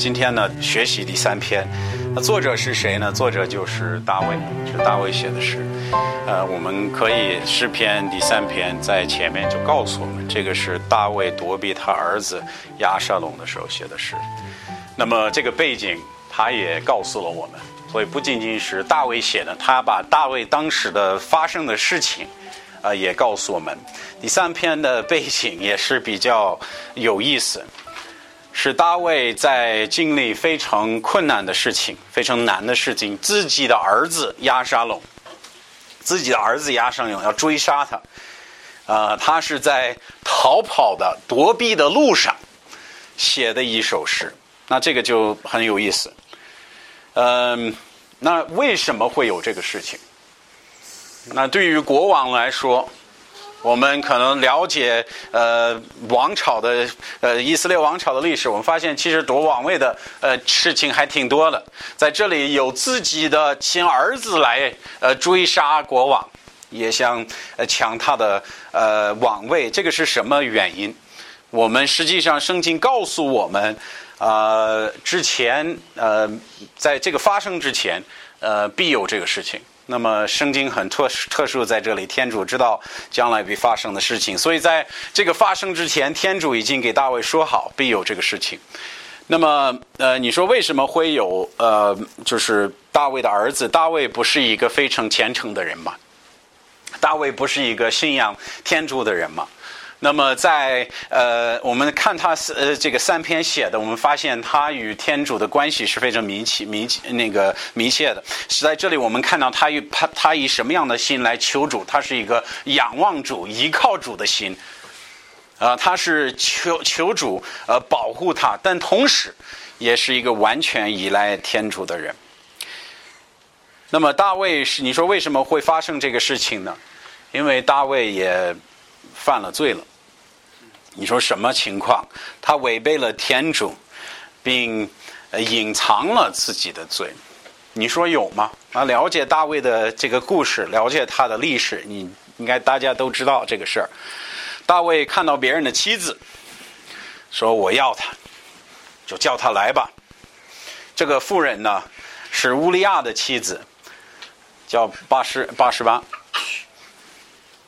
今天呢学习第三篇，那作者是谁呢？作者就是大卫，是大卫写的诗。呃，我们可以诗篇第三篇在前面就告诉我们，这个是大卫躲避他儿子亚沙龙的时候写的诗。那么这个背景他也告诉了我们，所以不仅仅是大卫写的，他把大卫当时的发生的事情。啊，也告诉我们，第三篇的背景也是比较有意思，是大卫在经历非常困难的事情、非常难的事情，自己的儿子押沙龙，自己的儿子押沙龙要追杀他，啊，他是在逃跑的躲避的路上写的一首诗，那这个就很有意思，嗯，那为什么会有这个事情？那对于国王来说，我们可能了解呃王朝的呃以色列王朝的历史，我们发现其实夺王位的呃事情还挺多的。在这里有自己的亲儿子来呃追杀国王，也想呃抢他的呃王位，这个是什么原因？我们实际上圣经告诉我们，呃之前呃在这个发生之前呃必有这个事情。那么圣经很特特殊，在这里天主知道将来必发生的事情，所以在这个发生之前，天主已经给大卫说好必有这个事情。那么呃，你说为什么会有呃，就是大卫的儿子？大卫不是一个非常虔诚的人吗？大卫不是一个信仰天主的人吗？那么，在呃，我们看他是呃这个三篇写的，我们发现他与天主的关系是非常密切、密那个密切的。是在这里，我们看到他与他他以什么样的心来求主？他是一个仰望主、依靠主的心，啊，他是求求主呃保护他，但同时也是一个完全依赖天主的人。那么大卫是你说为什么会发生这个事情呢？因为大卫也犯了罪了。你说什么情况？他违背了天主，并隐藏了自己的罪。你说有吗？啊，了解大卫的这个故事，了解他的历史，你应该大家都知道这个事儿。大卫看到别人的妻子，说我要他，就叫他来吧。这个妇人呢，是乌利亚的妻子，叫八十八十八。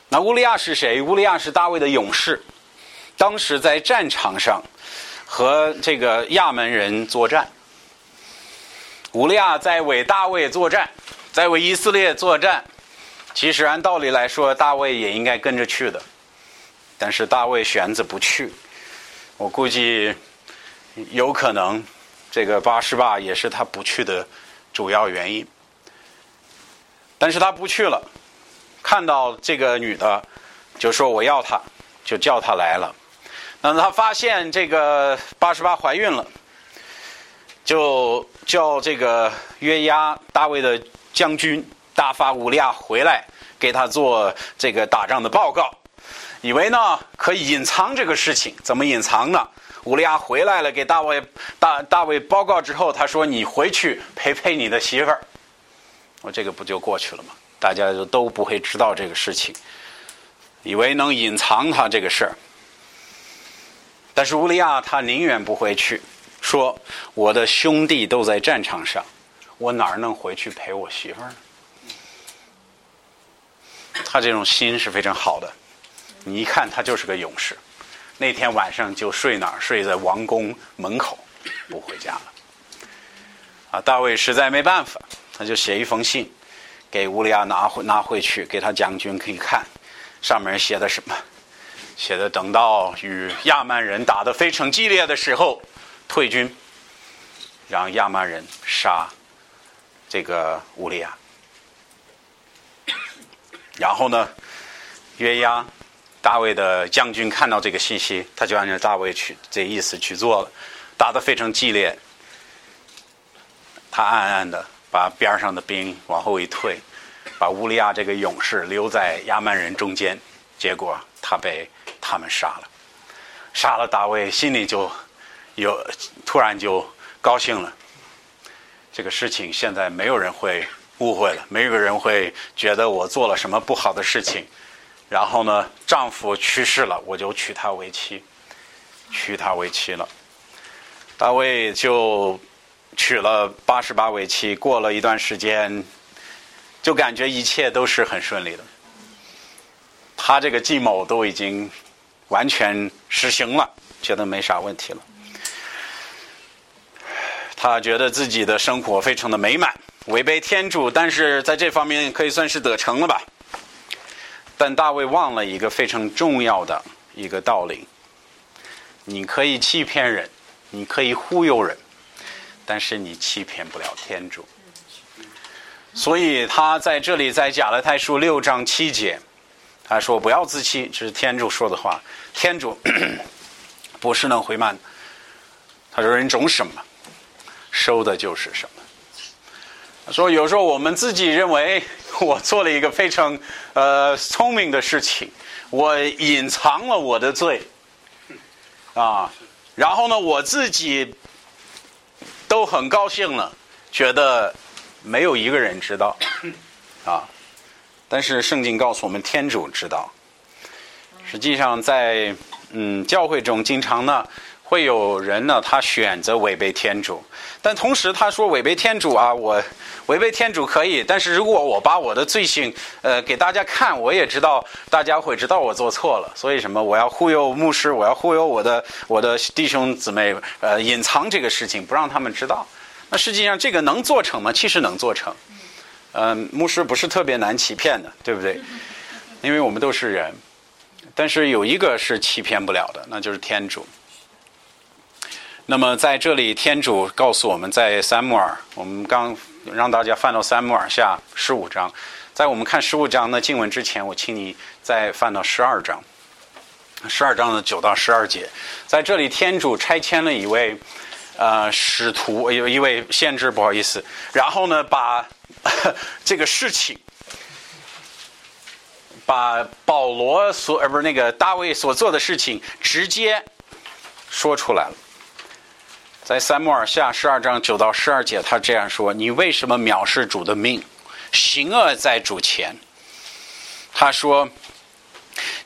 那乌利亚是谁？乌利亚是大卫的勇士。当时在战场上和这个亚门人作战，乌利亚在为大卫作战，在为以色列作战。其实按道理来说，大卫也应该跟着去的，但是大卫选择不去。我估计有可能这个八十八也是他不去的主要原因。但是他不去了，看到这个女的，就说我要她，就叫她来了。那他发现这个八十八怀孕了，就叫这个约押大卫的将军大发乌利亚回来给他做这个打仗的报告，以为呢可以隐藏这个事情，怎么隐藏呢？乌利亚回来了，给大卫大大卫报告之后，他说：“你回去陪陪你的媳妇儿。”我这个不就过去了吗？大家就都不会知道这个事情，以为能隐藏他这个事儿。但是乌利亚他宁愿不回去，说我的兄弟都在战场上，我哪儿能回去陪我媳妇儿呢？他这种心是非常好的，你一看他就是个勇士。那天晚上就睡哪儿？睡在王宫门口，不回家了。啊，大卫实在没办法，他就写一封信给乌利亚拿回拿回去，给他将军可以看，上面写的什么？写的等到与亚曼人打得非常激烈的时候，退军，让亚曼人杀这个乌利亚。然后呢，约押大卫的将军看到这个信息，他就按照大卫去这意思去做了，打得非常激烈。他暗暗的把边上的兵往后一退，把乌利亚这个勇士留在亚曼人中间，结果他被。他们杀了，杀了大卫，心里就有突然就高兴了。这个事情现在没有人会误会了，没有人会觉得我做了什么不好的事情。然后呢，丈夫去世了，我就娶她为妻，娶她为妻了。大卫就娶了八十八位妻，过了一段时间，就感觉一切都是很顺利的。他这个计谋都已经完全实行了，觉得没啥问题了。他觉得自己的生活非常的美满，违背天主，但是在这方面可以算是得成了吧。但大卫忘了一个非常重要的一个道理：你可以欺骗人，你可以忽悠人，但是你欺骗不了天主。所以他在这里在假勒泰书六章七节，他说：“不要自欺。”这是天主说的话。天主不是能回慢。他说：“人种什么？”收的就是什么。说有时候我们自己认为我做了一个非常呃聪明的事情，我隐藏了我的罪啊，然后呢我自己都很高兴了，觉得没有一个人知道啊。但是圣经告诉我们，天主知道。实际上在嗯教会中，经常呢会有人呢他选择违背天主。但同时，他说违背天主啊，我违背天主可以，但是如果我把我的罪行呃给大家看，我也知道大家会知道我做错了。所以什么？我要忽悠牧师，我要忽悠我的我的弟兄姊妹，呃，隐藏这个事情，不让他们知道。那实际上这个能做成吗？其实能做成。嗯，牧师不是特别难欺骗的，对不对？因为我们都是人，但是有一个是欺骗不了的，那就是天主。那么在这里，天主告诉我们在三摩尔，我们刚让大家翻到三摩尔下十五章。在我们看十五章的经文之前，我请你再翻到十二章，十二章的九到十二节。在这里，天主差遣了一位呃使徒，有一位先知，不好意思。然后呢，把 这个事情，把保罗所呃不是那个大卫所做的事情，直接说出来了。在三摩尔下十二章九到十二节，他这样说：“你为什么藐视主的命，行恶在主前？”他说：“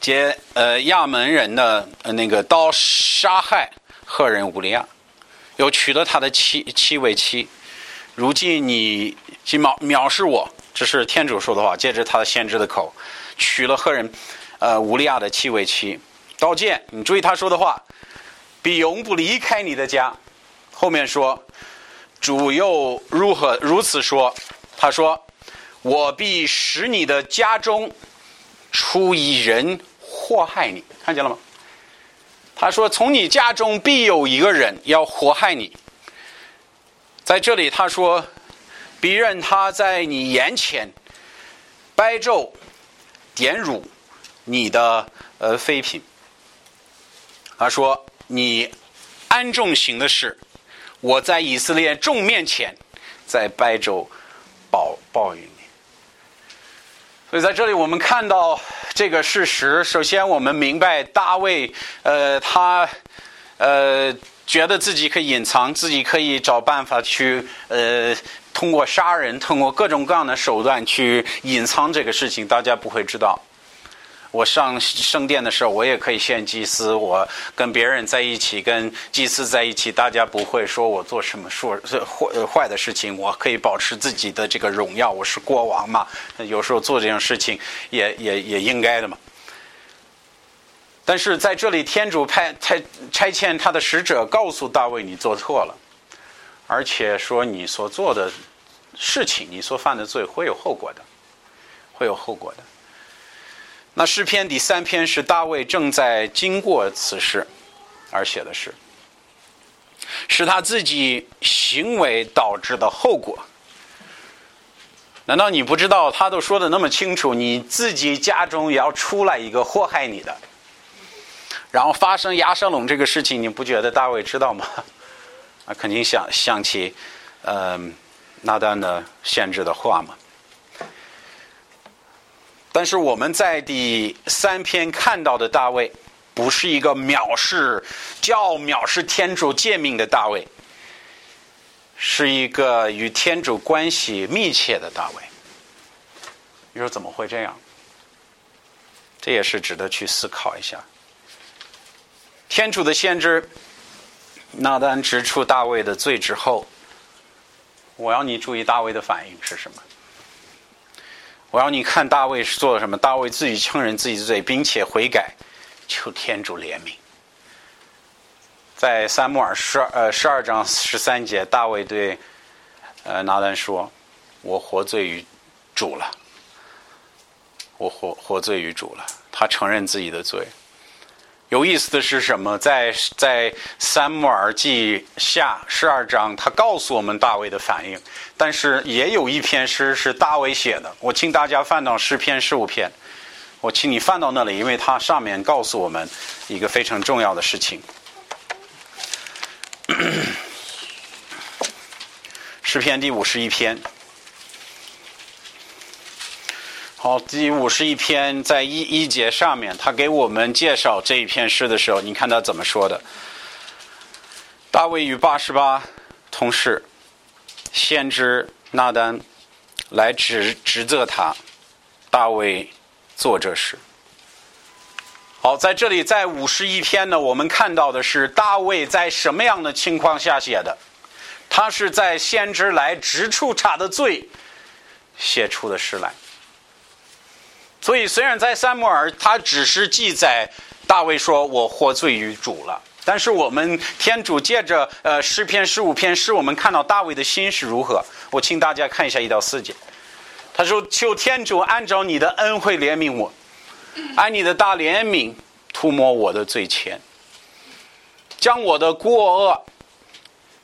接呃亚门人的那个刀杀害赫人乌利亚，又娶了他的妻妻为妻。如今你去藐藐视我，这是天主说的话，借着他的先知的口，娶了赫人呃乌利亚的妻为妻。刀剑，你注意他说的话，必永不离开你的家。”后面说，主又如何如此说？他说：“我必使你的家中出一人祸害你。”看见了吗？他说：“从你家中必有一个人要祸害你。”在这里他说：“必任他在你眼前掰咒点辱你的呃妃嫔。”他说：“你安重行的事。”我在以色列众面前，在白州报报应。所以在这里，我们看到这个事实。首先，我们明白大卫，呃，他呃，觉得自己可以隐藏，自己可以找办法去，呃，通过杀人，通过各种各样的手段去隐藏这个事情，大家不会知道。我上圣殿的时候，我也可以献祭司。我跟别人在一起，跟祭司在一起，大家不会说我做什么说坏坏的事情。我可以保持自己的这个荣耀。我是国王嘛，有时候做这种事情也也也应该的嘛。但是在这里，天主派拆拆迁他的使者告诉大卫：“你做错了，而且说你所做的事情，你所犯的罪会有后果的，会有后果的。”那诗篇第三篇是大卫正在经过此事而写的诗，是他自己行为导致的后果。难道你不知道？他都说的那么清楚，你自己家中也要出来一个祸害你的，然后发生亚瑟龙这个事情，你不觉得大卫知道吗？啊，肯定想想起，嗯，那段的限制的话嘛。但是我们在第三篇看到的大卫，不是一个藐视、叫藐视天主诫命的大卫，是一个与天主关系密切的大卫。你说怎么会这样？这也是值得去思考一下。天主的先知拿单指出大卫的罪之后，我要你注意大卫的反应是什么？我要你看大卫是做了什么？大卫自己承认自己的罪，并且悔改，求天主怜悯。在三木尔十二呃十二章十三节，大卫对呃拿兰说：“我活罪于主了，我活活罪于主了。”他承认自己的罪。有意思的是什么？在在三木尔记下十二章，他告诉我们大卫的反应。但是也有一篇诗是大卫写的，我请大家翻到诗篇十五篇，我请你翻到那里，因为它上面告诉我们一个非常重要的事情。诗篇第五十一篇，好，第五十一篇在一一节上面，他给我们介绍这一篇诗的时候，你看他怎么说的？大卫与八十八同事，先知拿单来指指责他，大卫做这事。好，在这里，在五十一篇呢，我们看到的是大卫在什么样的情况下写的？他是在先知来指出他的罪，写出的诗来。所以，虽然在三摩尔，他只是记载大卫说“我获罪于主了”，但是我们天主借着呃诗篇十五篇，使我们看到大卫的心是如何。我请大家看一下一到四节，他说：“求天主按照你的恩惠怜悯我。”按你的大怜悯涂抹我的罪愆，将我的过恶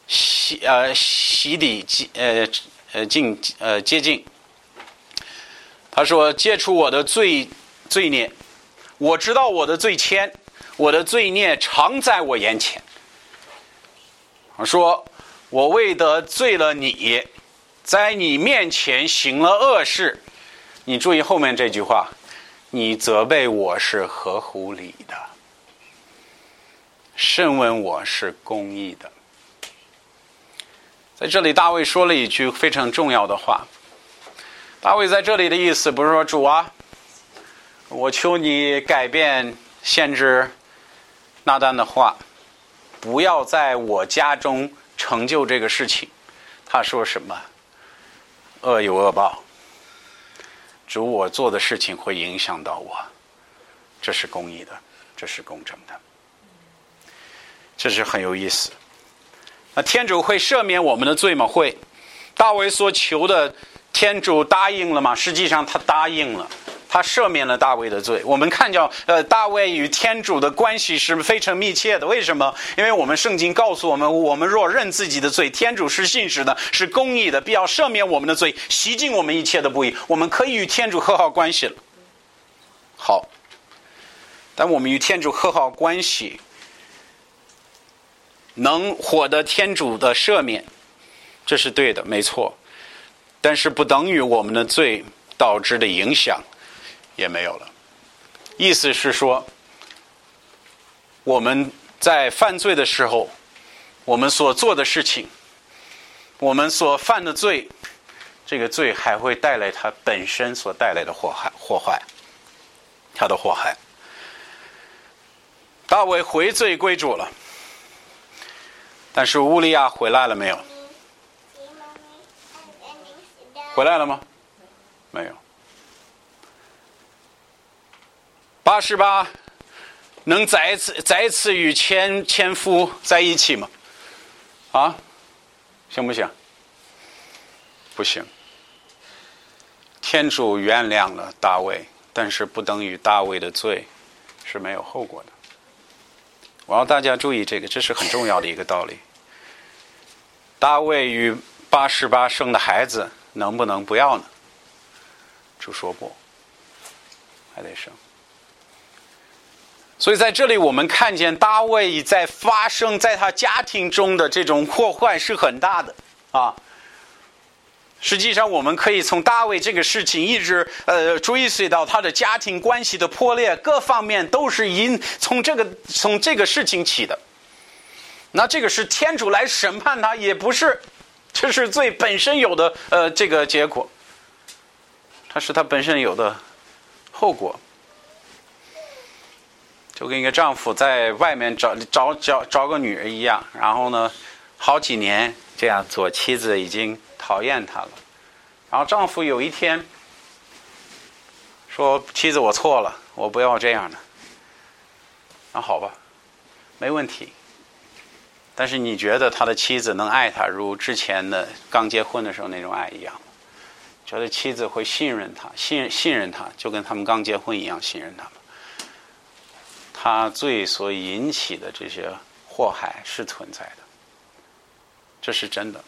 洗呃洗涤净呃呃净呃洁净。他说：“戒除我的罪罪孽，我知道我的罪愆，我的罪孽常在我眼前。”说：“我为得罪了你，在你面前行了恶事。”你注意后面这句话。你责备我是合乎理的，审问我是公义的。在这里，大卫说了一句非常重要的话。大卫在这里的意思不是说主啊，我求你改变限制那丹的话，不要在我家中成就这个事情。他说什么？恶有恶报。主，我做的事情会影响到我，这是公义的，这是公正的，这是很有意思。那天主会赦免我们的罪吗？会。大卫所求的，天主答应了吗？实际上他答应了。他赦免了大卫的罪。我们看到，呃，大卫与天主的关系是非常密切的。为什么？因为我们圣经告诉我们，我们若认自己的罪，天主是信实的，是公义的，必要赦免我们的罪，洗净我们一切的不义。我们可以与天主和好关系了。好，但我们与天主和好关系，能获得天主的赦免，这是对的，没错。但是不等于我们的罪导致的影响。也没有了，意思是说，我们在犯罪的时候，我们所做的事情，我们所犯的罪，这个罪还会带来它本身所带来的祸害，祸害，它的祸害。大卫回罪归主了，但是乌利亚回来了没有？回来了吗？没有。八十八能再次再次与前前夫在一起吗？啊，行不行？不行。天主原谅了大卫，但是不等于大卫的罪是没有后果的。我要大家注意这个，这是很重要的一个道理。大卫与八十八生的孩子能不能不要呢？主说不，还得生。所以在这里，我们看见大卫在发生在他家庭中的这种破坏是很大的啊。实际上，我们可以从大卫这个事情一直呃追随到他的家庭关系的破裂，各方面都是因从这个从这个事情起的。那这个是天主来审判他，也不是这是罪本身有的呃这个结果，它是他本身有的后果。就跟一个丈夫在外面找找找找个女人一样，然后呢，好几年这样做，妻子已经讨厌他了。然后丈夫有一天说：“妻子，我错了，我不要这样的。”那好吧，没问题。但是你觉得他的妻子能爱他如之前的刚结婚的时候那种爱一样？觉得妻子会信任他，信信任他，就跟他们刚结婚一样信任他吗？他罪所引起的这些祸害是存在的，这是真的。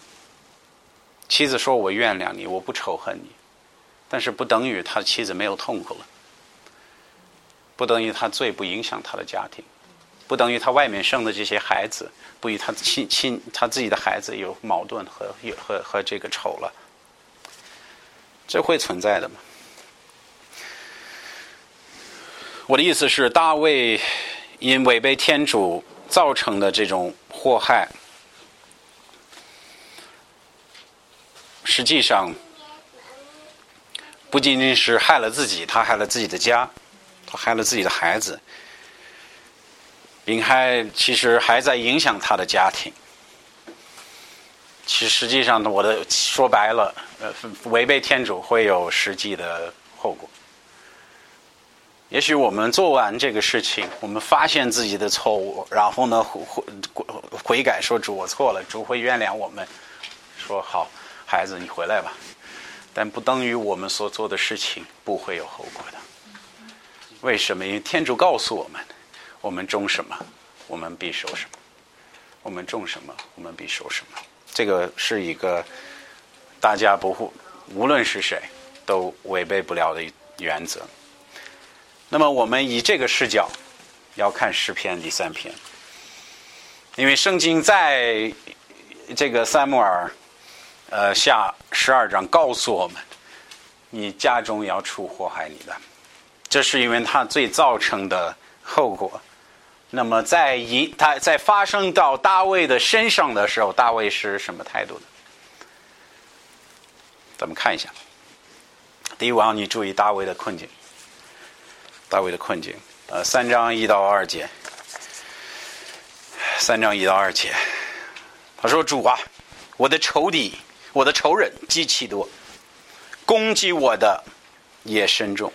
妻子说：“我原谅你，我不仇恨你。”但是不等于他妻子没有痛苦了，不等于他罪不影响他的家庭，不等于他外面生的这些孩子不与他亲亲他自己的孩子有矛盾和和和这个仇了，这会存在的吗？我的意思是，大卫因违背天主造成的这种祸害。实际上，不仅仅是害了自己，他害了自己的家，他害了自己的孩子，并还其实还在影响他的家庭。其实际上，我的说白了，呃，违背天主会有实际的后果。也许我们做完这个事情，我们发现自己的错误，然后呢悔悔悔改，说主我错了，主会原谅我们，说好。孩子，你回来吧，但不等于我们所做的事情不会有后果的。为什么？因为天主告诉我们：我们种什么，我们必收什么；我们种什么，我们必收什么。这个是一个大家不会，无论是谁都违背不了的原则。那么，我们以这个视角要看诗篇第三篇，因为圣经在这个三木尔。呃，下十二章告诉我们，你家中要出祸害你的，这是因为他最造成的后果。那么在一他在发生到大卫的身上的时候，大卫是什么态度的？咱们看一下。第一，我让你注意大卫的困境。大卫的困境，呃，三章一到二节。三章一到二节，他说：“主啊，我的仇敌。”我的仇人极其多，攻击我的也深重。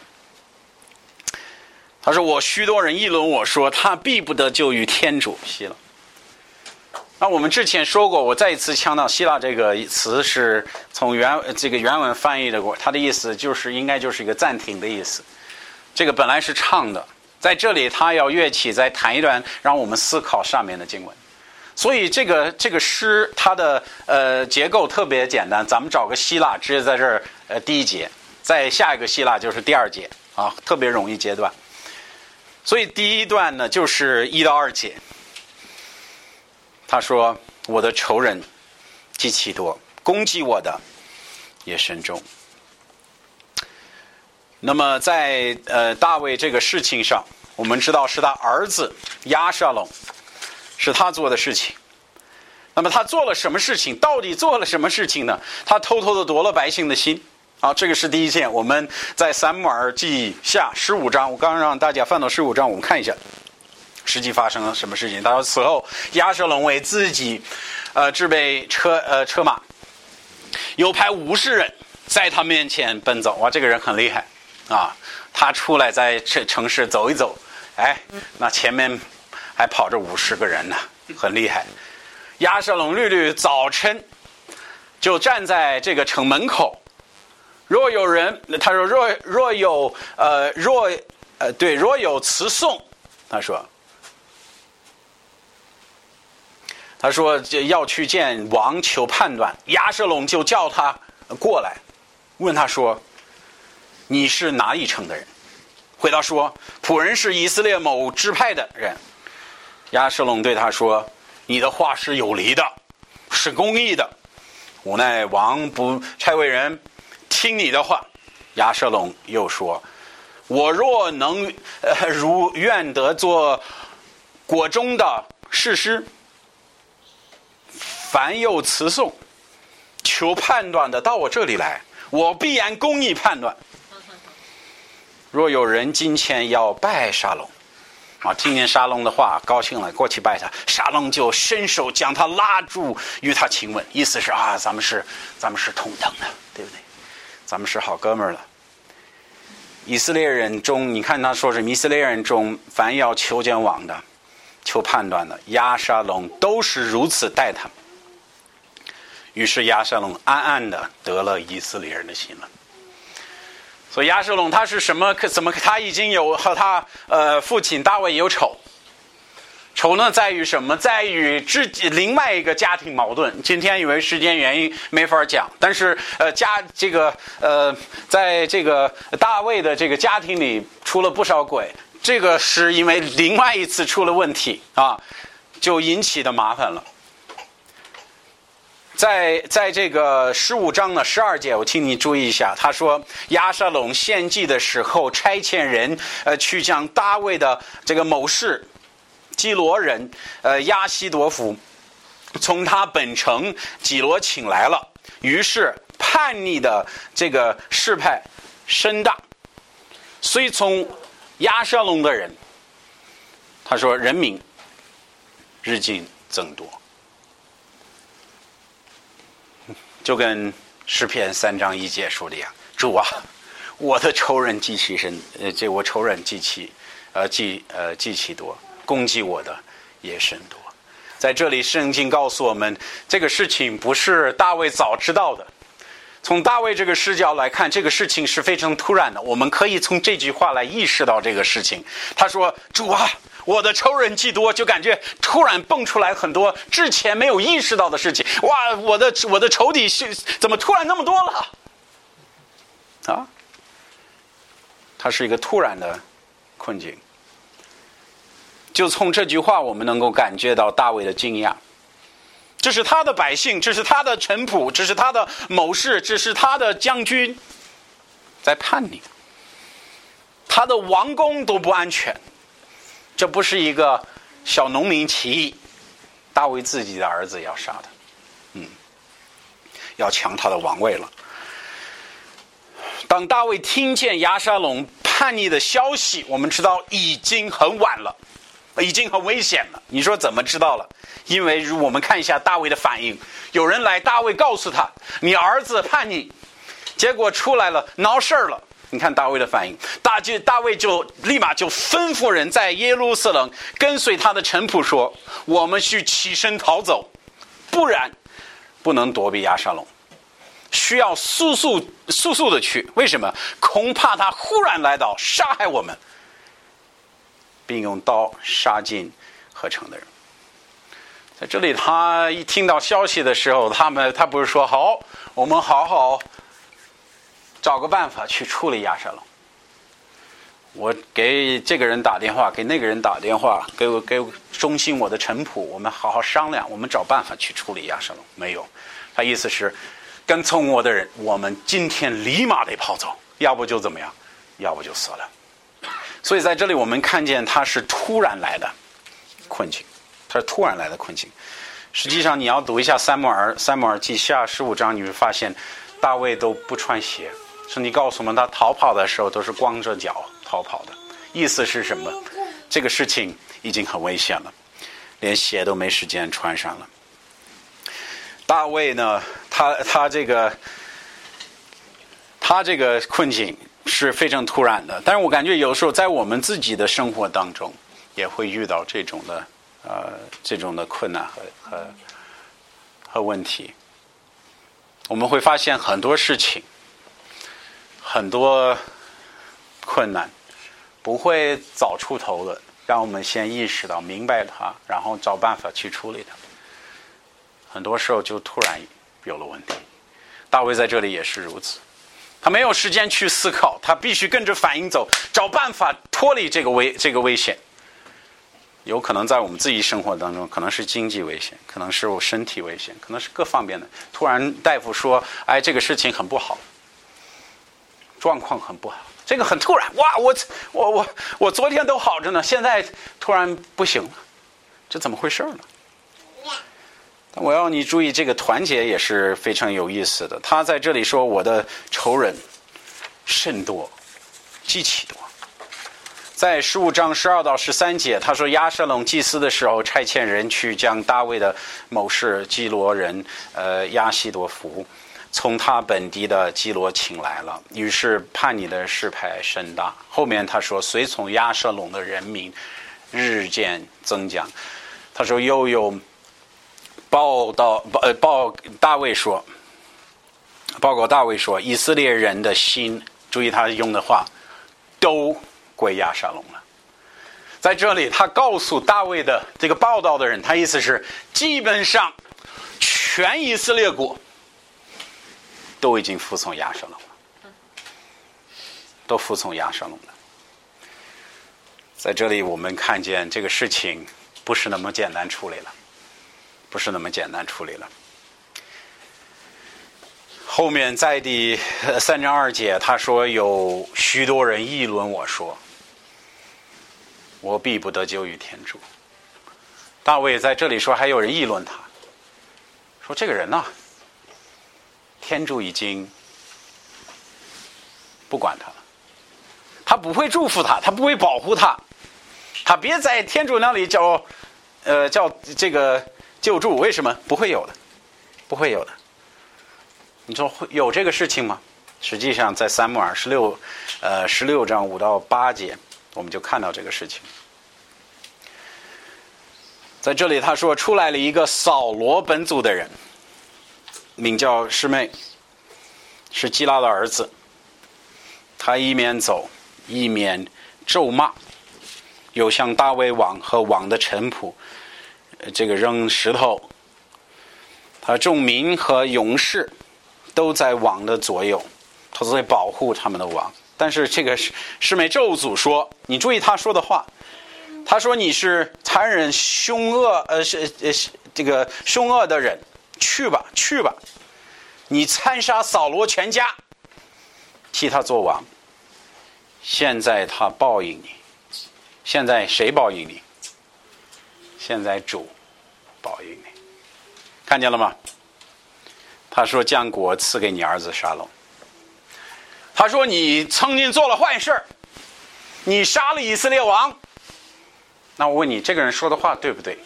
他说：“我许多人议论我说，他必不得救于天主。”希腊。那我们之前说过，我再一次强调，希腊这个词是从原这个原文翻译的过，它的意思就是应该就是一个暂停的意思。这个本来是唱的，在这里他要乐器再弹一段，让我们思考上面的经文。所以这个这个诗它的呃结构特别简单，咱们找个希腊直接在这儿呃第一节，在下一个希腊就是第二节啊，特别容易截断。所以第一段呢就是一到二节，他说我的仇人极其多，攻击我的也深重。那么在呃大卫这个事情上，我们知道是他儿子亚沙龙。是他做的事情，那么他做了什么事情？到底做了什么事情呢？他偷偷的夺了百姓的心。好，这个是第一件。我们在撒母耳记下十五章，我刚让大家翻到十五章，我们看一下，实际发生了什么事情。他说：“此后，亚瑟龙为自己，呃，制备车呃车马，又派五十人在他面前奔走。哇，这个人很厉害啊！他出来在城城市走一走，哎，那前面。”还跑着五十个人呢，很厉害。亚瑟龙绿绿早晨就站在这个城门口，若有人，他说若若有呃若呃对若有词颂，他说他说要去见王求判断，亚瑟龙就叫他过来，问他说你是哪一城的人？回答说仆人是以色列某支派的人。亚瑟龙对他说：“你的话是有理的，是公义的。无奈王不差为人听你的话。”亚瑟龙又说：“我若能呃如愿得做国中的士师，凡有词颂求判断的到我这里来，我必然公义判断。若有人金钱要拜沙龙。”啊，听见沙龙的话，高兴了，过去拜他。沙龙就伸手将他拉住，与他亲吻，意思是啊，咱们是咱们是同等的，咱们是好哥们儿了。以色列人中，你看他说是以色列人中，凡要求见王的、求判断的，亚沙龙都是如此待他。于是亚沙龙暗暗的得了以色列人的心了。所以亚沙龙他是什么？可怎么他已经有和他呃父亲大卫有仇？仇呢在于什么？在于自己另外一个家庭矛盾。今天因为时间原因没法讲，但是呃家这个呃在这个大卫的这个家庭里出了不少鬼，这个是因为另外一次出了问题啊，就引起的麻烦了。在在这个十五章的十二节，我请你注意一下。他说，亚沙龙献祭的时候，差遣人呃去将大卫的这个谋士基罗人呃亚西多夫从他本城基罗请来了。于是叛逆的这个势派深大，虽从亚沙龙的人，他说人民日渐增多。就跟诗篇三章一节说的一样，主啊，我的仇人极其深，呃，这我仇人极其，呃，极呃极其多，攻击我的也甚多。在这里，圣经告诉我们，这个事情不是大卫早知道的。从大卫这个视角来看，这个事情是非常突然的。我们可以从这句话来意识到这个事情。他说：“主啊。”我的仇人既多，就感觉突然蹦出来很多之前没有意识到的事情。哇，我的我的仇敌是怎么突然那么多了？啊，它是一个突然的困境。就从这句话，我们能够感觉到大卫的惊讶。这是他的百姓，这是他的臣仆，这是他的谋士，这是他的将军，在叛逆。他的王宫都不安全。这不是一个小农民起义，大卫自己的儿子要杀他，嗯，要抢他的王位了。当大卫听见亚沙龙叛逆的消息，我们知道已经很晚了，已经很危险了。你说怎么知道了？因为我们看一下大卫的反应，有人来，大卫告诉他：“你儿子叛逆，结果出来了，闹事儿了。”你看大卫的反应，大就大卫就立马就吩咐人在耶路撒冷跟随他的臣仆说：“我们需起身逃走，不然不能躲避亚沙龙，需要速速速速的去。为什么？恐怕他忽然来到，杀害我们，并用刀杀尽合成的人。”在这里，他一听到消息的时候，他们他不是说好，我们好好。找个办法去处理亚沙龙。我给这个人打电话，给那个人打电话，给我给中心我的陈普，我们好好商量，我们找办法去处理亚沙龙。没有，他意思是跟从我的人，我们今天立马得跑走，要不就怎么样，要不就死了。所以在这里我们看见他是突然来的困境，他是突然来的困境。实际上你要读一下《三摩尔三摩尔记下》十五章，你会发现大卫都不穿鞋。是你告诉我们，他逃跑的时候都是光着脚逃跑的，意思是什么？这个事情已经很危险了，连鞋都没时间穿上了。大卫呢，他他这个他这个困境是非常突然的，但是我感觉有时候在我们自己的生活当中也会遇到这种的呃这种的困难和和和问题，我们会发现很多事情。很多困难不会早出头的，让我们先意识到、明白它，然后找办法去处理它。很多时候就突然有了问题。大卫在这里也是如此，他没有时间去思考，他必须跟着反应走，找办法脱离这个危这个危险。有可能在我们自己生活当中，可能是经济危险，可能是我身体危险，可能是各方面的。突然大夫说：“哎，这个事情很不好。”状况很不好，这个很突然。哇，我我我我昨天都好着呢，现在突然不行了，这怎么回事呢？我要你注意，这个团结也是非常有意思的。他在这里说：“我的仇人甚多，极其多。”在十五章十二到十三节，他说亚瑟龙祭司的时候，差遣人去将大卫的谋士基罗人呃亚西多夫从他本地的基罗请来了，于是叛逆的事派甚大。后面他说，随从亚瑟龙的人民日渐增加。他说又有报道报呃报大卫说，报告大卫说，以色列人的心，注意他用的话，都归亚沙龙了。在这里，他告诉大卫的这个报道的人，他意思是，基本上全以色列国都已经服从亚沙龙了，都服从亚沙龙了。在这里，我们看见这个事情不是那么简单处理了，不是那么简单处理了。后面在第三章二节，他说有许多人议论我说，我必不得救于天主。大卫在这里说，还有人议论他，说这个人呐，天主已经不管他了，他不会祝福他，他不会保护他，他别在天主那里叫，呃，叫这个救助，为什么不会有的？不会有的。你说会有这个事情吗？实际上，在三木尔十六，呃，十六章五到八节，我们就看到这个事情。在这里，他说出来了一个扫罗本族的人，名叫师妹，是基拉的儿子。他一面走，一面咒骂，又向大卫王和王的臣仆，这个扔石头。他众民和勇士。都在王的左右，他都在保护他们的王。但是这个是是美咒诅说，你注意他说的话，他说你是残忍凶恶，呃是呃是这个凶恶的人，去吧去吧，你残杀扫罗全家，替他做王。现在他报应你，现在谁报应你？现在主保佑你，看见了吗？他说：“将国赐给你儿子沙龙。”他说：“你曾经做了坏事你杀了以色列王。”那我问你，这个人说的话对不对？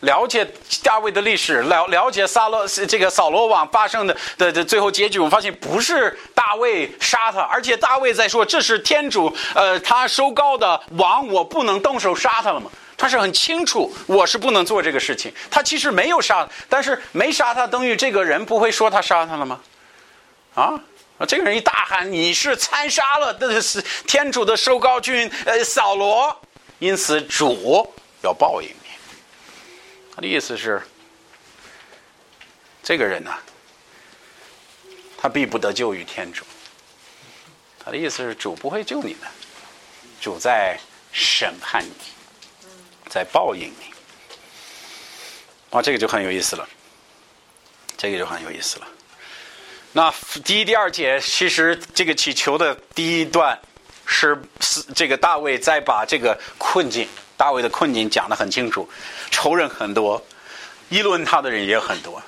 了解大卫的历史，了了解撒罗这个扫罗王发生的的的最后结局，我发现不是大卫杀他，而且大卫在说这是天主呃他收高的王，我不能动手杀他了吗？他是很清楚，我是不能做这个事情。他其实没有杀，但是没杀他，等于这个人不会说他杀他了吗？啊，这个人一大喊：“你是参杀了，这是天主的收高君，呃，扫罗，因此主要报应你。”他的意思是，这个人呢，他必不得救于天主。他的意思是，主不会救你的，主在审判你。在报应你，啊，这个就很有意思了，这个就很有意思了。那第一、第二节，其实这个祈求的第一段是是这个大卫在把这个困境，大卫的困境讲得很清楚，仇人很多，议论他的人也很多。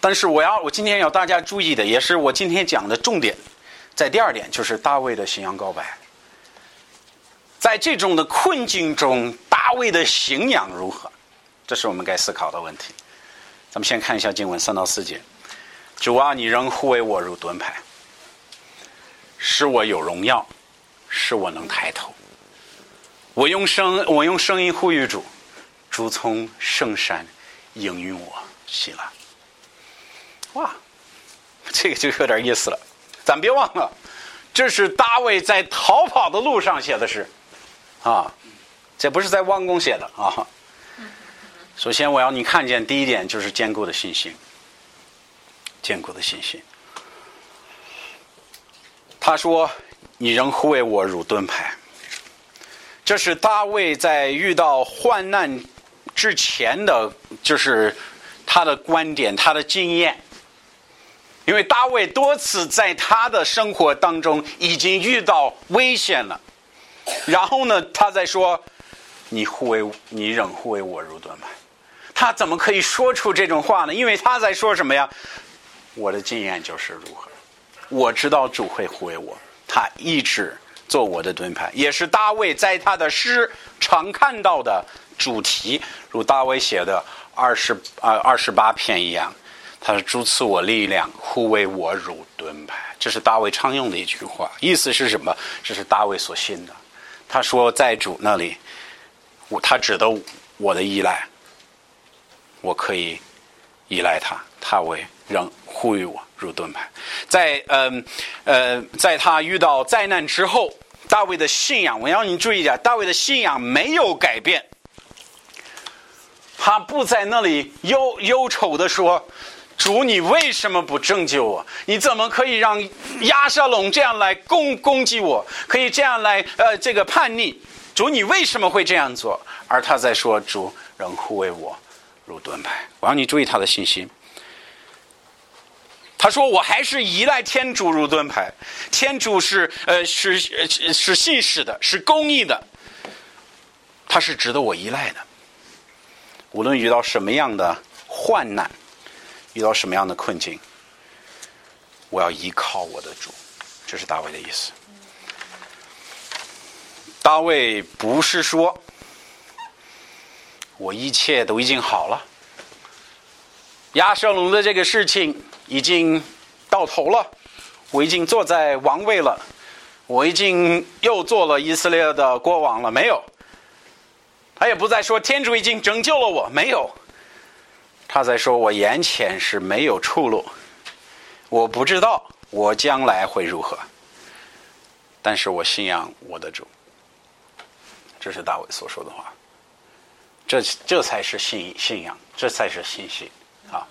但是我要我今天要大家注意的，也是我今天讲的重点，在第二点就是大卫的信仰告白。在这种的困境中，大卫的信仰如何？这是我们该思考的问题。咱们先看一下经文三到四节：主啊，你仍护卫我如盾牌，使我有荣耀，使我能抬头。我用声，我用声音呼吁主，主从圣山应允我，起来。哇，这个就有点意思了。咱别忘了，这是大卫在逃跑的路上写的诗。啊，这不是在王宫写的啊。首先，我要你看见第一点就是坚固的信心，坚固的信心。他说：“你仍护卫我如盾牌。”这是大卫在遇到患难之前的，就是他的观点，他的经验。因为大卫多次在他的生活当中已经遇到危险了。然后呢，他在说：“你护卫，你仍护卫我如盾牌。”他怎么可以说出这种话呢？因为他在说什么呀？我的经验就是如何，我知道主会护卫我，他一直做我的盾牌，也是大卫在他的诗常看到的主题，如大卫写的二十啊二十八篇一样。他说：“主赐我力量，护卫我如盾牌。”这是大卫常用的一句话，意思是什么？这是大卫所信的。他说：“在主那里，我他指的我的依赖，我可以依赖他，他为让呼吁我入盾牌。”在嗯呃，在他遇到灾难之后，大卫的信仰，我要你注意一下，大卫的信仰没有改变，他不在那里忧忧愁的说。主，你为什么不拯救我？你怎么可以让亚沙龙这样来攻攻击我？可以这样来呃这个叛逆？主，你为什么会这样做？而他在说：“主仍护卫我如盾牌。”我让你注意他的信心。他说：“我还是依赖天主如盾牌。天主是呃是是信实的，是公义的，他是值得我依赖的。无论遇到什么样的患难。”遇到什么样的困境，我要依靠我的主，这是大卫的意思。大卫不是说我一切都已经好了，亚瑟龙的这个事情已经到头了，我已经坐在王位了，我已经又做了以色列的国王了，没有。他也不再说天主已经拯救了我，没有。他在说：“我眼前是没有出路，我不知道我将来会如何，但是我信仰我的主。”这是大卫所说的话。这这才是信信仰，这才是信心啊！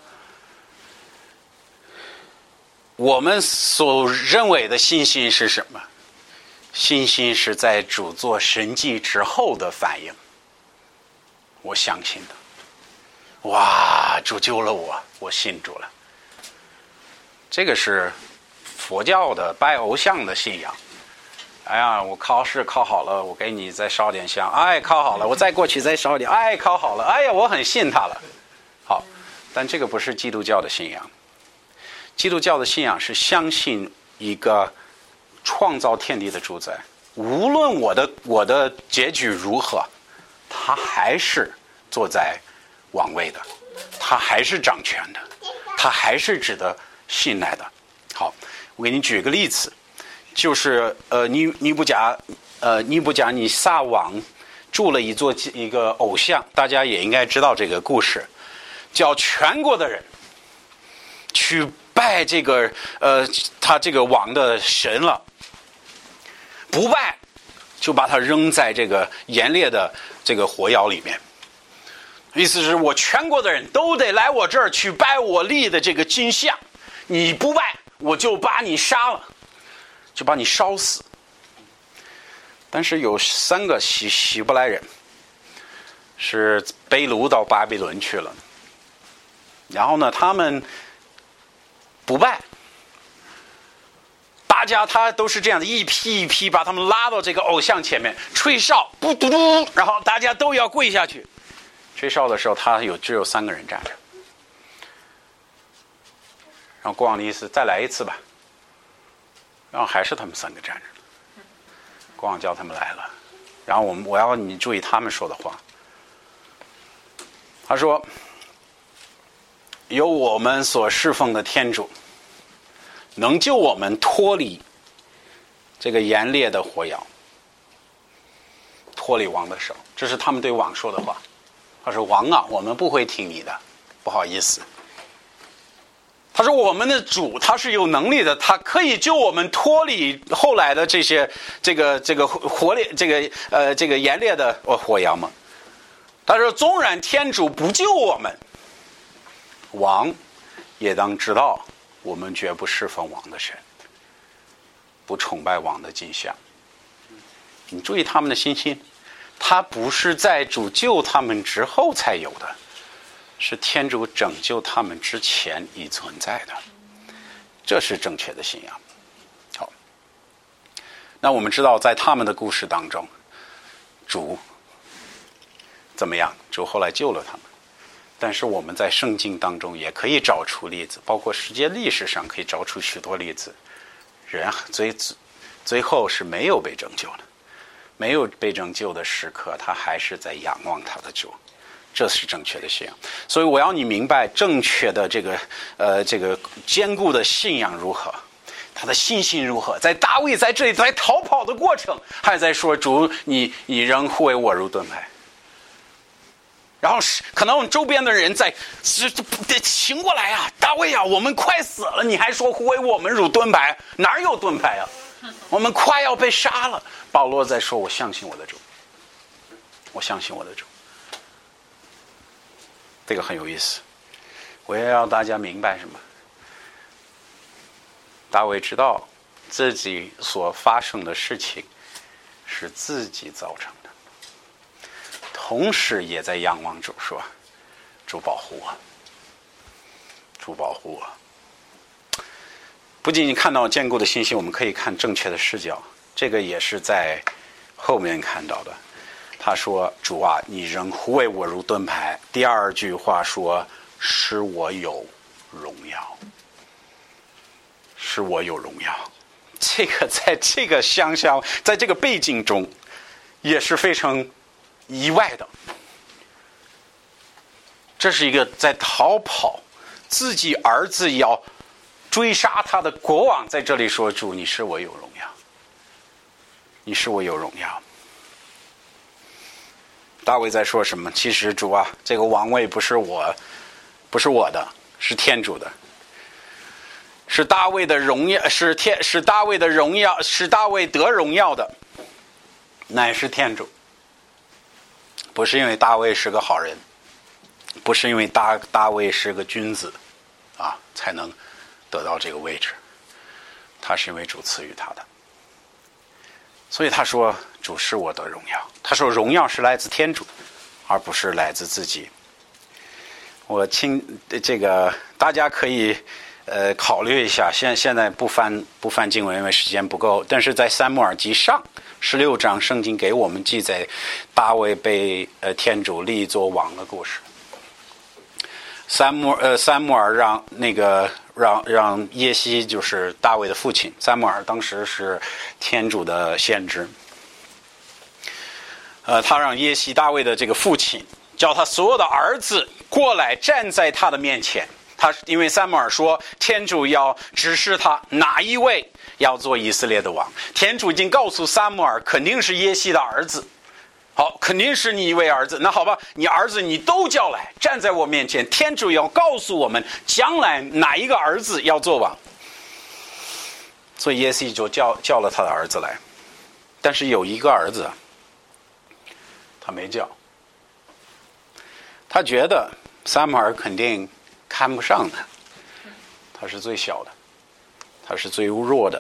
我们所认为的信心是什么？信心是在主做神迹之后的反应。我相信的。哇！主救了我，我信主了。这个是佛教的拜偶像的信仰。哎呀，我考试考好了，我给你再烧点香。哎，考好了，我再过去再烧点。哎，考好了，哎呀，我很信他了。好，但这个不是基督教的信仰。基督教的信仰是相信一个创造天地的主宰，无论我的我的结局如何，他还是坐在。王位的，他还是掌权的，他还是值得信赖的。好，我给你举个例子，就是呃，尼尼布甲呃尼布甲尼撒王住了一座一个偶像，大家也应该知道这个故事，叫全国的人去拜这个呃他这个王的神了，不拜就把他扔在这个严烈的这个火窑里面。意思是我全国的人都得来我这儿去拜我立的这个金像，你不拜，我就把你杀了，就把你烧死。但是有三个希希伯来人是背炉到巴比伦去了，然后呢，他们不拜，大家他都是这样的一批一批把他们拉到这个偶像前面吹哨，嘟嘟嘟，然后大家都要跪下去。吹哨的时候，他有只有三个人站着，然后国王的意思再来一次吧，然后还是他们三个站着。国王叫他们来了，然后我们我要你注意他们说的话。他说：“有我们所侍奉的天主，能救我们脱离这个严烈的火窑，脱离王的手。”这是他们对王说的话。他说：“王啊，我们不会听你的，不好意思。”他说：“我们的主他是有能力的，他可以救我们脱离后来的这些这个这个火烈这个呃这个严烈的火焰吗？”他说：“纵然天主不救我们，王也当知道，我们绝不侍奉王的神，不崇拜王的金像。你注意他们的信心。”他不是在主救他们之后才有的，是天主拯救他们之前已存在的，这是正确的信仰。好，那我们知道，在他们的故事当中，主怎么样？主后来救了他们，但是我们在圣经当中也可以找出例子，包括世界历史上可以找出许多例子，人最最后是没有被拯救的，没有被拯救的时刻，他还是在仰望他的主，这是正确的信仰。所以我要你明白正确的这个呃这个坚固的信仰如何，他的信心如何。在大卫在这里在逃跑的过程，还在说主，你你仍护卫我如盾牌。然后是可能我们周边的人在这得醒过来啊，大卫呀，我们快死了，你还说护卫我们如盾牌？哪有盾牌啊？我们快要被杀了。保罗在说：“我相信我的主，我相信我的主。”这个很有意思。我要让大家明白什么？大卫知道自己所发生的事情是自己造成的。同时也在仰望主，说：“主保护我，主保护我。”不仅仅看到坚固的信息，我们可以看正确的视角。这个也是在后面看到的。他说：“主啊，你仍护卫我如盾牌。”第二句话说：“使我有荣耀，使我有荣耀。”这个在这个乡下，在这个背景中，也是非常。意外的，这是一个在逃跑，自己儿子要追杀他的国王，在这里说：“主，你是我有荣耀，你是我有荣耀。”大卫在说什么？其实主啊，这个王位不是我，不是我的，是天主的，是大卫的荣耀，是天，是大卫的荣耀，是大卫得荣耀的，乃是天主。不是因为大卫是个好人，不是因为大大卫是个君子，啊，才能得到这个位置。他是因为主赐予他的，所以他说：“主是我的荣耀。”他说：“荣耀是来自天主，而不是来自自己。”我听这个，大家可以呃考虑一下。现现在不翻不翻经文，因为时间不够。但是在三木耳记上。十六章圣经给我们记载大卫被呃天主立作王的故事。三木呃三木尔让那个让让耶西就是大卫的父亲，三木尔当时是天主的先知。呃，他让耶西大卫的这个父亲叫他所有的儿子过来站在他的面前。他因为三木尔说天主要指示他哪一位。要做以色列的王，天主已经告诉撒母耳，肯定是耶西的儿子。好，肯定是你一位儿子。那好吧，你儿子你都叫来，站在我面前。天主要告诉我们，将来哪一个儿子要做王。所以耶西就叫叫了他的儿子来，但是有一个儿子，他没叫。他觉得撒母耳肯定看不上他，他是最小的。他是最弱的，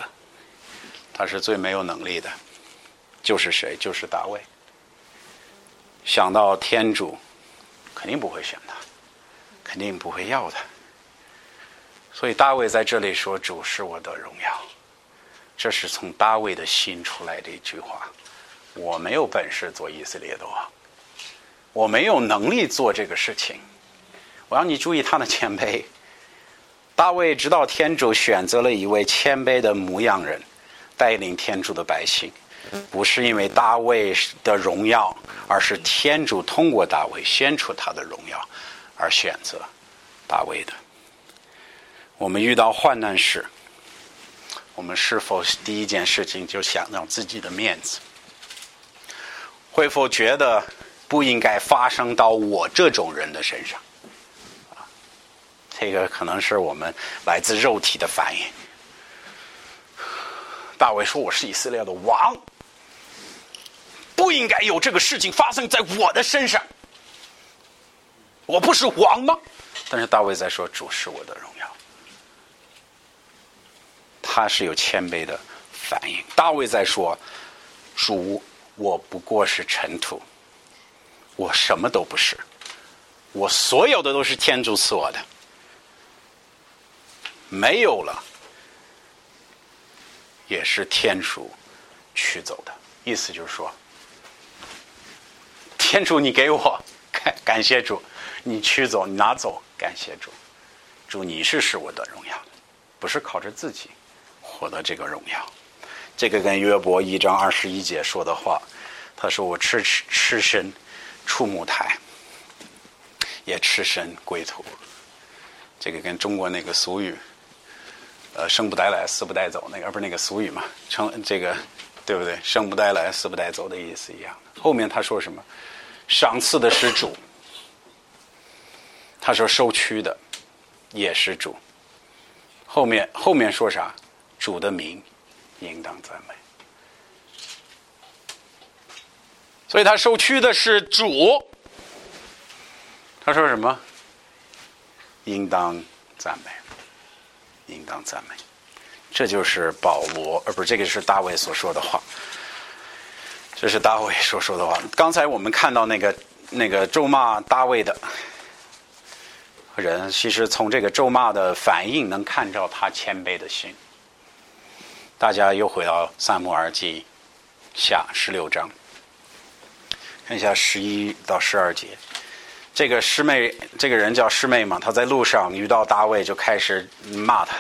他是最没有能力的，就是谁？就是大卫。想到天主，肯定不会选他，肯定不会要他。所以大卫在这里说：“主是我的荣耀。”这是从大卫的心出来的一句话。我没有本事做以色列的王，我没有能力做这个事情。我让你注意他的谦卑。大卫知道天主选择了一位谦卑的牧羊人，带领天主的百姓，不是因为大卫的荣耀，而是天主通过大卫显出他的荣耀，而选择大卫的。我们遇到患难时，我们是否第一件事情就想到自己的面子？会否觉得不应该发生到我这种人的身上？这个可能是我们来自肉体的反应。大卫说：“我是以色列的王，不应该有这个事情发生在我的身上。我不是王吗？”但是大卫在说：“主是我的荣耀。”他是有谦卑的反应。大卫在说：“主，我不过是尘土，我什么都不是，我所有的都是天主赐我的。”没有了，也是天主取走的。意思就是说，天主你给我 感感谢主，你取走你拿走感谢主，主你是使我的荣耀，不是靠着自己获得这个荣耀。这个跟约伯一章二十一节说的话，他说：“我赤赤身出母胎，也赤身归途。”这个跟中国那个俗语，呃，“生不带来，死不带走”那个，不是那个俗语嘛？成这个，对不对？“生不带来，死不带走”的意思一样。后面他说什么？赏赐的是主。他说：“收屈的也是主。”后面后面说啥？主的名应当赞美。所以他受屈的是主。他说什么？应当赞美，应当赞美。这就是保罗，而不是这个是大卫所说的话。这是大卫所说的话。刚才我们看到那个那个咒骂大卫的。人其实从这个咒骂的反应能看到他谦卑的心。大家又回到萨母耳记下十六章，看一下十一到十二节。这个师妹，这个人叫师妹嘛？他在路上遇到大卫，就开始骂他。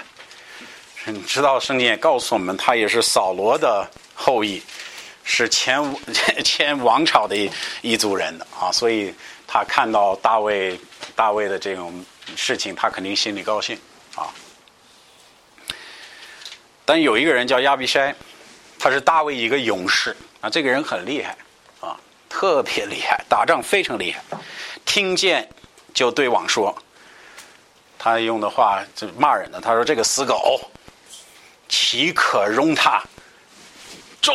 你知道圣经也告诉我们，他也是扫罗的后裔，是前 前王朝的一一族人的啊，所以他看到大卫。大卫的这种事情，他肯定心里高兴啊。但有一个人叫亚比筛，他是大卫一个勇士啊。这个人很厉害啊，特别厉害，打仗非常厉害。听见就对王说，他用的话就骂人的。他说：“这个死狗，岂可容他咒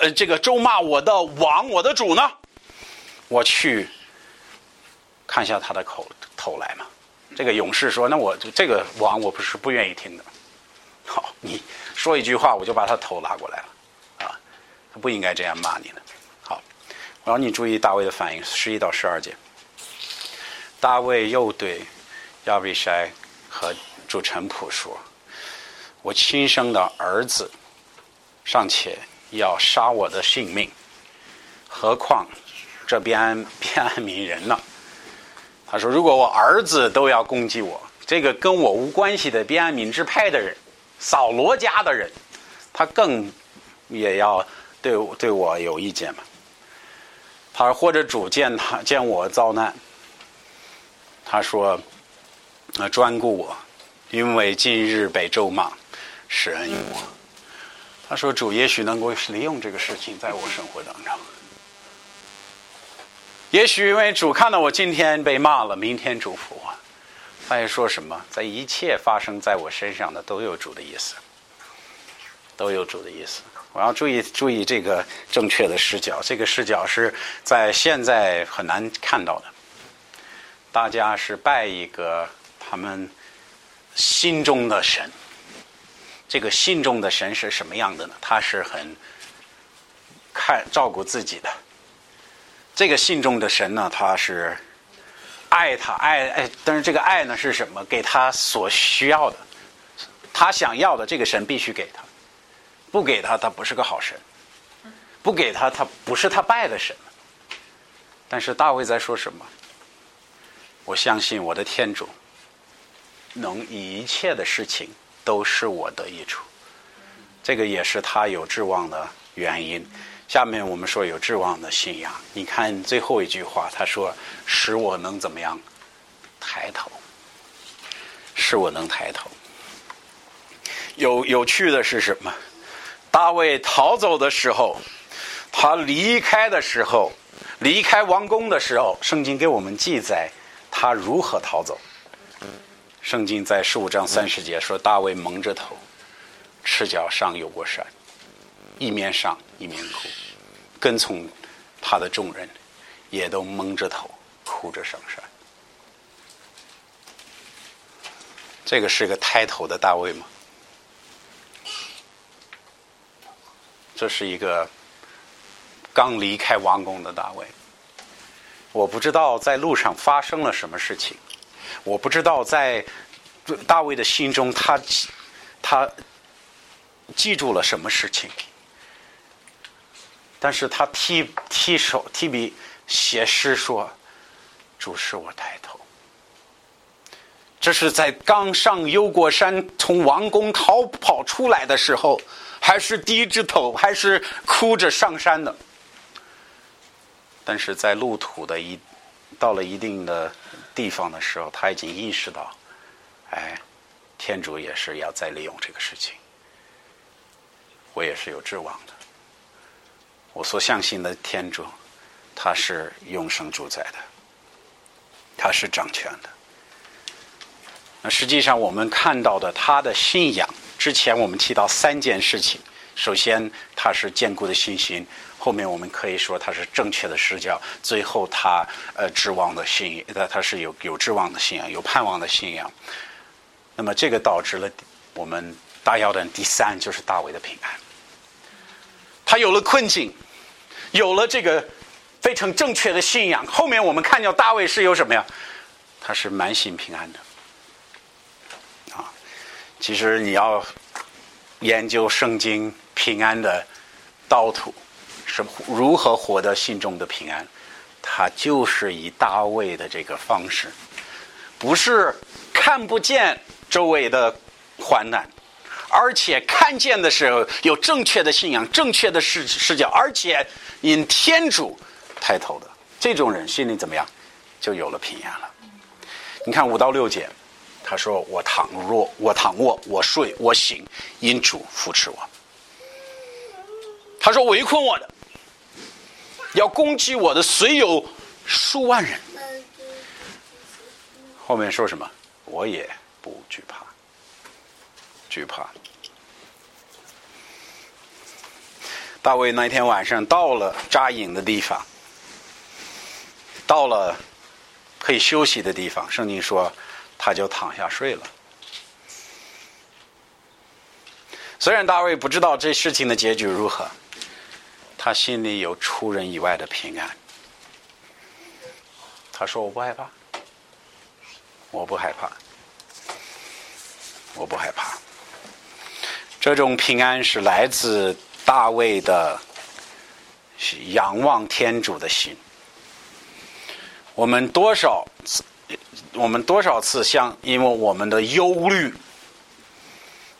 呃这个咒骂我的王，我的主呢？我去。”看一下他的口头来嘛，这个勇士说：“那我这个王我不是不愿意听的。好，你说一句话，我就把他头拉过来了，啊，他不应该这样骂你的。好，我让你注意大卫的反应，十一到十二节。大卫又对亚比筛和主臣仆说：‘我亲生的儿子尚且要杀我的性命，何况这边边安民人呢？’”他说：“如果我儿子都要攻击我，这个跟我无关系的边安敏之派的人，扫罗家的人，他更也要对我对我有意见嘛？他说或者主见他见我遭难，他说啊专顾我，因为今日被咒骂，施恩于我。他说主也许能够利用这个事情在我生活当中。”也许因为主看到我今天被骂了，明天祝福我。他也说什么，在一切发生在我身上的都有主的意思，都有主的意思。我要注意注意这个正确的视角，这个视角是在现在很难看到的。大家是拜一个他们心中的神，这个信中的神是什么样的呢？他是很看照顾自己的。这个信中的神呢，他是爱他爱爱，但是这个爱呢是什么？给他所需要的，他想要的，这个神必须给他，不给他，他不是个好神；不给他，他不是他拜的神。但是大卫在说什么？我相信我的天主能以一切的事情都是我的益处，这个也是他有指望的原因。下面我们说有指望的信仰。你看最后一句话，他说：“使我能怎么样？抬头，使我能抬头。”有有趣的是什么？大卫逃走的时候，他离开的时候，离开王宫的时候，圣经给我们记载他如何逃走。圣经在十五章三十节说：“大卫蒙着头，赤脚上有过山，一面上一面哭。”跟从他的众人，也都蒙着头，哭着上山。这个是个抬头的大卫吗？这是一个刚离开王宫的大卫。我不知道在路上发生了什么事情，我不知道在大卫的心中，他他记住了什么事情。但是他提提手提笔写诗说：“主使我抬头。”这是在刚上幽国山从王宫逃跑出来的时候还是低着头，还是哭着上山的。但是在路途的一到了一定的地方的时候，他已经意识到，哎，天主也是要再利用这个事情，我也是有指望的。我所相信的天主，他是永生主宰的，他是掌权的。那实际上我们看到的他的信仰，之前我们提到三件事情，首先他是坚固的信心。后面我们可以说他是正确的视角，最后他呃指望的信仰，他他是有有指望的信仰，有盼望的信仰。那么这个导致了我们大要的第三就是大卫的平安。他有了困境，有了这个非常正确的信仰。后面我们看到大卫是有什么呀？他是满心平安的。啊，其实你要研究圣经平安的道途。是如何获得心中的平安？他就是以大卫的这个方式，不是看不见周围的患难，而且看见的时候有正确的信仰、正确的视视角，而且因天主抬头的这种人，心里怎么样？就有了平安了。你看五到六节，他说：“我躺若，我躺卧，我睡，我醒，因主扶持我。”他说：“围困我的。”要攻击我的，虽有数万人。后面说什么？我也不惧怕，惧怕。大卫那天晚上到了扎营的地方，到了可以休息的地方，圣经说他就躺下睡了。虽然大卫不知道这事情的结局如何。他心里有出人意外的平安。他说：“我不害怕，我不害怕，我不害怕。”这种平安是来自大卫的仰望天主的心。我们多少次，我们多少次像因为我们的忧虑，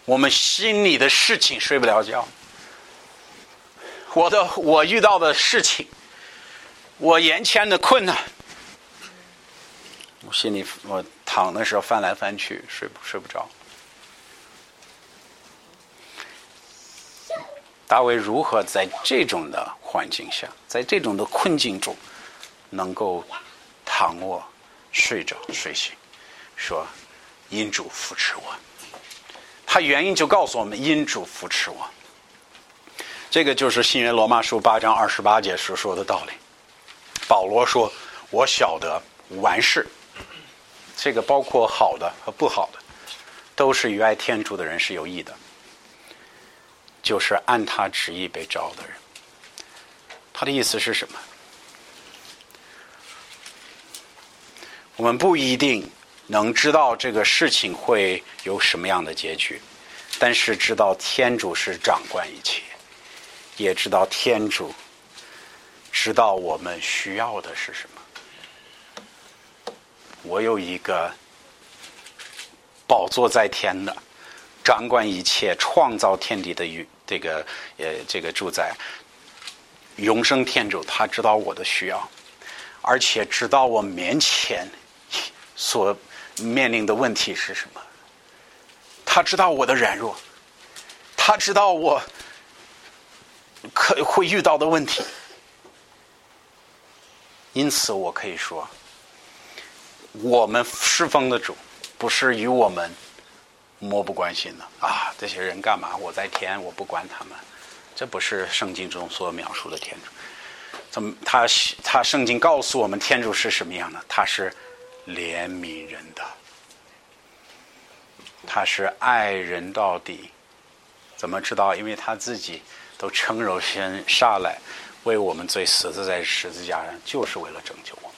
我们心里的事情睡不了觉。我的我遇到的事情，我眼前的困难，我心里我躺的时候翻来翻去，睡不睡不着。大卫如何在这种的环境下，在这种的困境中，能够躺卧睡着睡醒，说因主扶持我。他原因就告诉我们，因主扶持我。这个就是新约罗马书八章二十八节所说的道理。保罗说：“我晓得完事。”这个包括好的和不好的，都是与爱天主的人是有益的，就是按他旨意被召的人。他的意思是什么？我们不一定能知道这个事情会有什么样的结局，但是知道天主是掌管一切。也知道天主知道我们需要的是什么。我有一个宝座在天的，掌管一切、创造天地的与这个呃这个主宰永生天主，他知道我的需要，而且知道我面前所面临的问题是什么。他知道我的软弱，他知道我。可会遇到的问题，因此我可以说，我们侍奉的主不是与我们漠不关心的啊！这些人干嘛？我在天，我不管他们。这不是圣经中所描述的天主。怎么？他他圣经告诉我们，天主是什么样的？他是怜悯人的，他是爱人到底。怎么知道？因为他自己。都称肉身下来，为我们罪死在十字架上，就是为了拯救我们。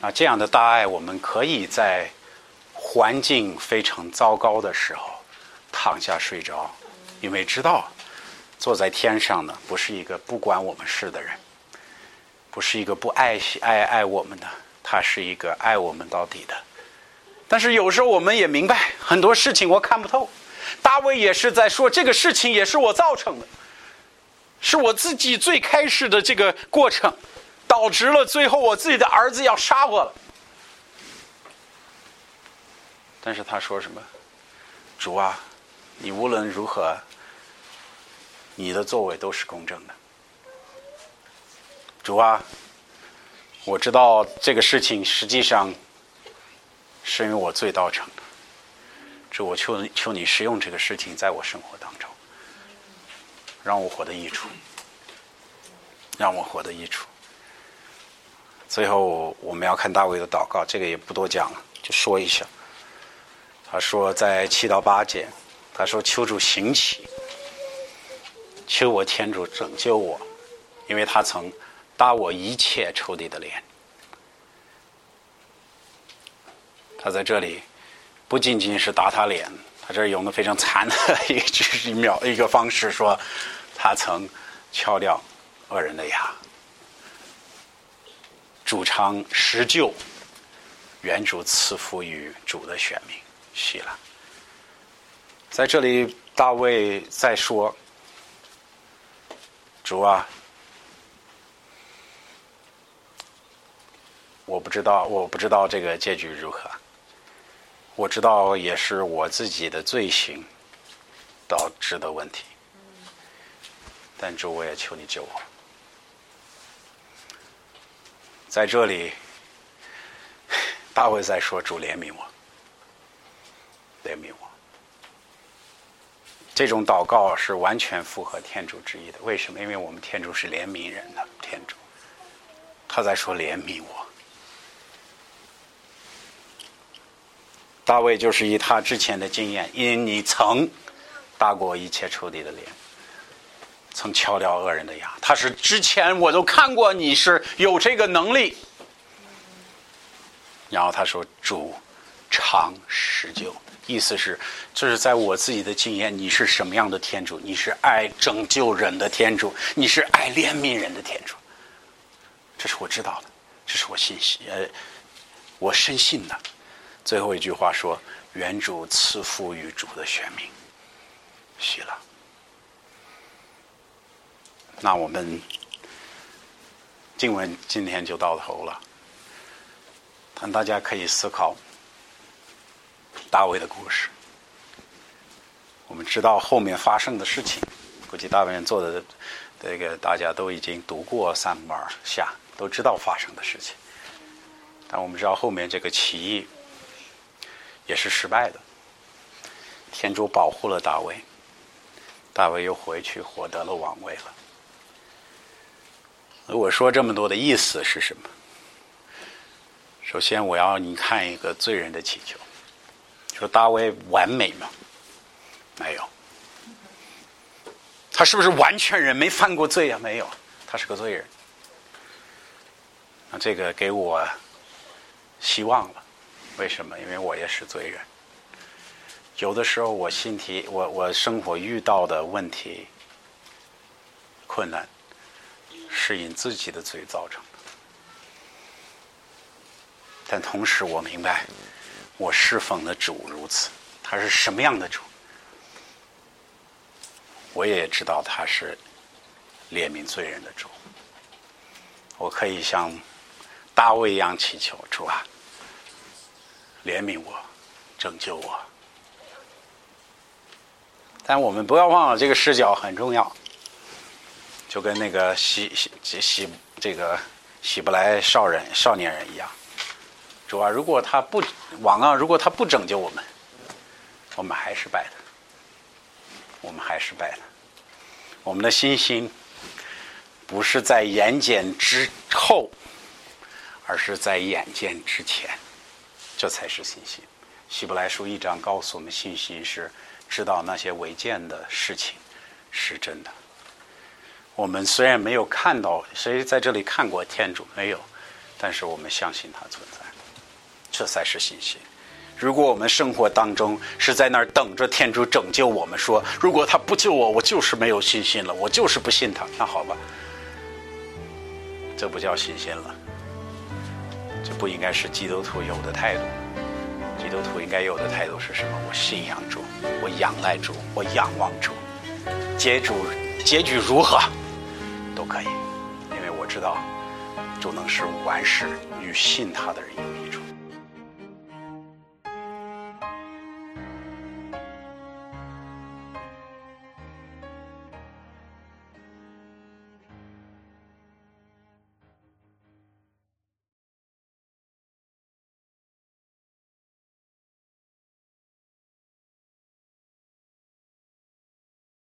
那这样的大爱，我们可以在环境非常糟糕的时候躺下睡着，因为知道坐在天上的不是一个不管我们事的人，不是一个不爱惜爱爱我们的，他是一个爱我们到底的。但是有时候我们也明白很多事情我看不透，大卫也是在说这个事情也是我造成的，是我自己最开始的这个过程，导致了最后我自己的儿子要杀我了。但是他说什么？主啊，你无论如何，你的作为都是公正的。主啊，我知道这个事情实际上是因为我罪造成的。主，我求求你使用这个事情在我生活当中，让我活得益处，让我活得益处。最后我们要看大卫的祷告，这个也不多讲了，就说一下。他说在七到八节，他说求主行起，求我天主拯救我，因为他曾打我一切仇敌的脸。他在这里不仅仅是打他脸，他这儿用的非常残的 一句一秒一个方式说，他曾敲掉恶人的牙，主常施救，原主赐福于主的选民。洗了，在这里，大卫在说：“主啊，我不知道，我不知道这个结局如何。我知道，也是我自己的罪行导致的问题。但主，我也求你救我。在这里，大卫在说：主怜悯我。”怜悯我，这种祷告是完全符合天主之意的。为什么？因为我们天主是怜悯人的天主，他在说怜悯我。大卫就是以他之前的经验，因你曾打过一切仇敌的脸，曾敲掉恶人的牙。他是之前我都看过你是有这个能力。然后他说：“主常施救。”意思是，这是在我自己的经验，你是什么样的天主？你是爱拯救人的天主，你是爱怜悯人的天主。这是我知道的，这是我信息，呃，我深信的。最后一句话说：“原主赐福于主的选民。”许了。那我们经文今天就到头了，但大家可以思考。大卫的故事，我们知道后面发生的事情。估计大部分做的这个，大家都已经读过三本下，都知道发生的事情。但我们知道后面这个起义也是失败的。天主保护了大卫，大卫又回去获得了王位了。我说这么多的意思是什么？首先，我要你看一个罪人的祈求。说大卫完美吗？没有。他是不是完全人没犯过罪啊？没有，他是个罪人。那这个给我希望了。为什么？因为我也是罪人。有的时候我心体，我我生活遇到的问题、困难，是因自己的罪造成的。但同时我明白。我侍奉的主如此，他是什么样的主？我也知道他是怜悯罪人的主。我可以像大卫一样祈求主啊，怜悯我，拯救我。但我们不要忘了，这个视角很重要，就跟那个希希希这个希伯来少人少年人一样。主啊，如果他不王啊，如果他不拯救我们，我们还是败的。我们还是败的。我们的信心不是在眼见之后，而是在眼见之前，这才是信心。希伯来书一章告诉我们，信心是知道那些违建的事情是真的。我们虽然没有看到，谁在这里看过天主？没有，但是我们相信他存在。这才是信心。如果我们生活当中是在那儿等着天主拯救我们，说如果他不救我，我就是没有信心了，我就是不信他。那好吧，这不叫信心了，这不应该是基督徒有的态度。基督徒应该有的态度是什么？我信仰主，我仰赖主，我仰望主，结主结局如何都可以，因为我知道主能使万事与信他的人有。